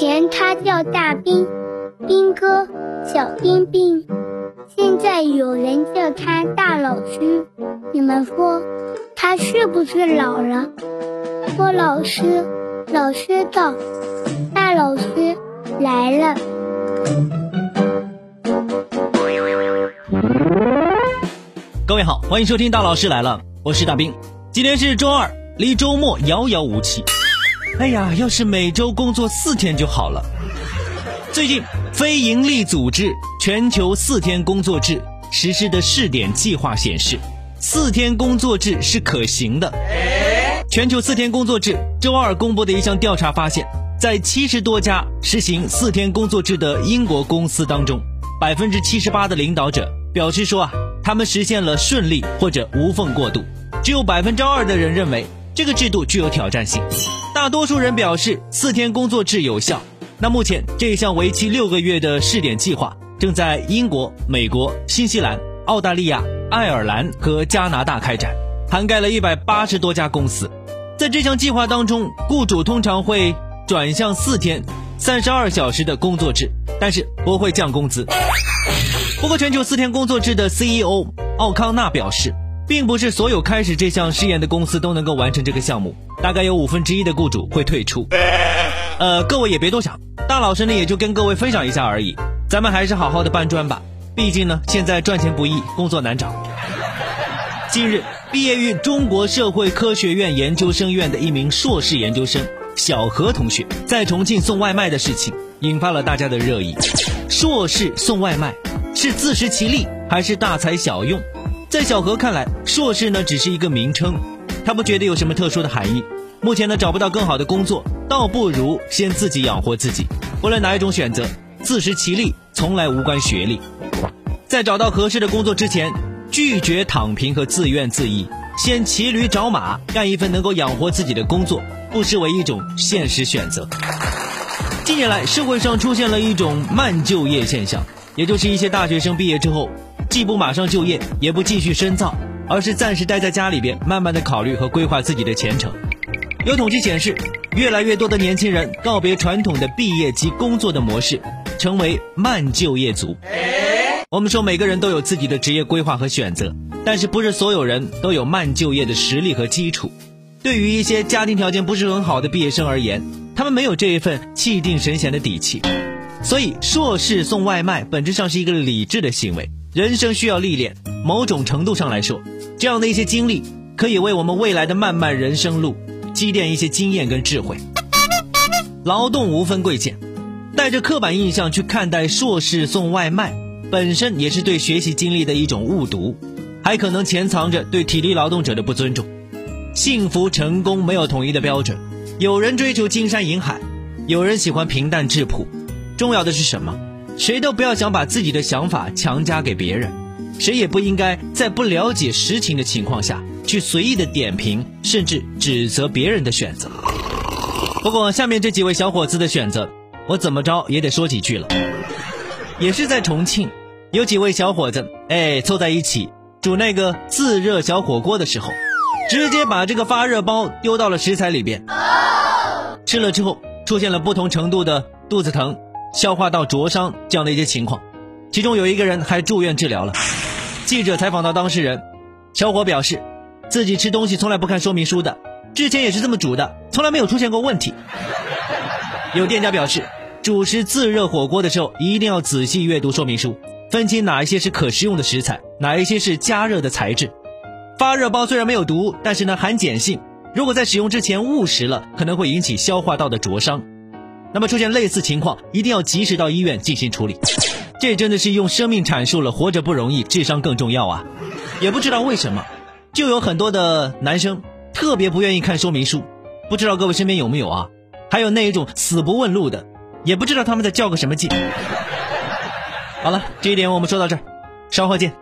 前他叫大兵，兵哥，小兵兵。现在有人叫他大老师，你们说他是不是老了？说老师，老师到，大老师来了。各位好，欢迎收听大老师来了，我是大兵。今天是周二，离周末遥遥无期。哎呀，要是每周工作四天就好了。最近，非营利组织全球四天工作制实施的试点计划显示，四天工作制是可行的。全球四天工作制周二公布的一项调查发现，在七十多家实行四天工作制的英国公司当中，百分之七十八的领导者表示说啊，他们实现了顺利或者无缝过渡，只有百分之二的人认为这个制度具有挑战性。大多数人表示四天工作制有效。那目前这项为期六个月的试点计划正在英国、美国、新西兰、澳大利亚、爱尔兰和加拿大开展，涵盖了一百八十多家公司。在这项计划当中，雇主通常会转向四天、三十二小时的工作制，但是不会降工资。不过，全球四天工作制的 CEO 奥康纳表示，并不是所有开始这项试验的公司都能够完成这个项目，大概有五分之一的雇主会退出。呃，各位也别多想，大老师呢也就跟各位分享一下而已。咱们还是好好的搬砖吧，毕竟呢现在赚钱不易，工作难找。近日，毕业于中国社会科学院研究生院的一名硕士研究生小何同学，在重庆送外卖的事情引发了大家的热议。硕士送外卖是自食其力还是大材小用？在小何看来，硕士呢只是一个名称，他不觉得有什么特殊的含义。目前呢找不到更好的工作，倒不如先自己养活自己。无论哪一种选择，自食其力从来无关学历。在找到合适的工作之前。拒绝躺平和自怨自艾，先骑驴找马，干一份能够养活自己的工作，不失为一种现实选择。近年来，社会上出现了一种慢就业现象，也就是一些大学生毕业之后，既不马上就业，也不继续深造，而是暂时待在家里边，慢慢的考虑和规划自己的前程。有统计显示，越来越多的年轻人告别传统的毕业即工作的模式，成为慢就业族。我们说每个人都有自己的职业规划和选择，但是不是所有人都有慢就业的实力和基础。对于一些家庭条件不是很好的毕业生而言，他们没有这一份气定神闲的底气。所以，硕士送外卖本质上是一个理智的行为。人生需要历练，某种程度上来说，这样的一些经历可以为我们未来的漫漫人生路积淀一些经验跟智慧。劳动无分贵贱，带着刻板印象去看待硕士送外卖。本身也是对学习经历的一种误读，还可能潜藏着对体力劳动者的不尊重。幸福成功没有统一的标准，有人追求金山银海，有人喜欢平淡质朴。重要的是什么？谁都不要想把自己的想法强加给别人，谁也不应该在不了解实情的情况下去随意的点评，甚至指责别人的选择。不过下面这几位小伙子的选择，我怎么着也得说几句了。也是在重庆。有几位小伙子，哎，凑在一起煮那个自热小火锅的时候，直接把这个发热包丢到了食材里边，吃了之后出现了不同程度的肚子疼、消化道灼伤这样的一些情况，其中有一个人还住院治疗了。记者采访到当事人，小伙表示，自己吃东西从来不看说明书的，之前也是这么煮的，从来没有出现过问题。有店家表示，主食自热火锅的时候一定要仔细阅读说明书。分清哪一些是可食用的食材，哪一些是加热的材质。发热包虽然没有毒，但是呢含碱性，如果在使用之前误食了，可能会引起消化道的灼伤。那么出现类似情况，一定要及时到医院进行处理。这真的是用生命阐述了活着不容易，智商更重要啊！也不知道为什么，就有很多的男生特别不愿意看说明书。不知道各位身边有没有啊？还有那一种死不问路的，也不知道他们在较个什么劲。好了，这一点我们说到这儿，稍后见。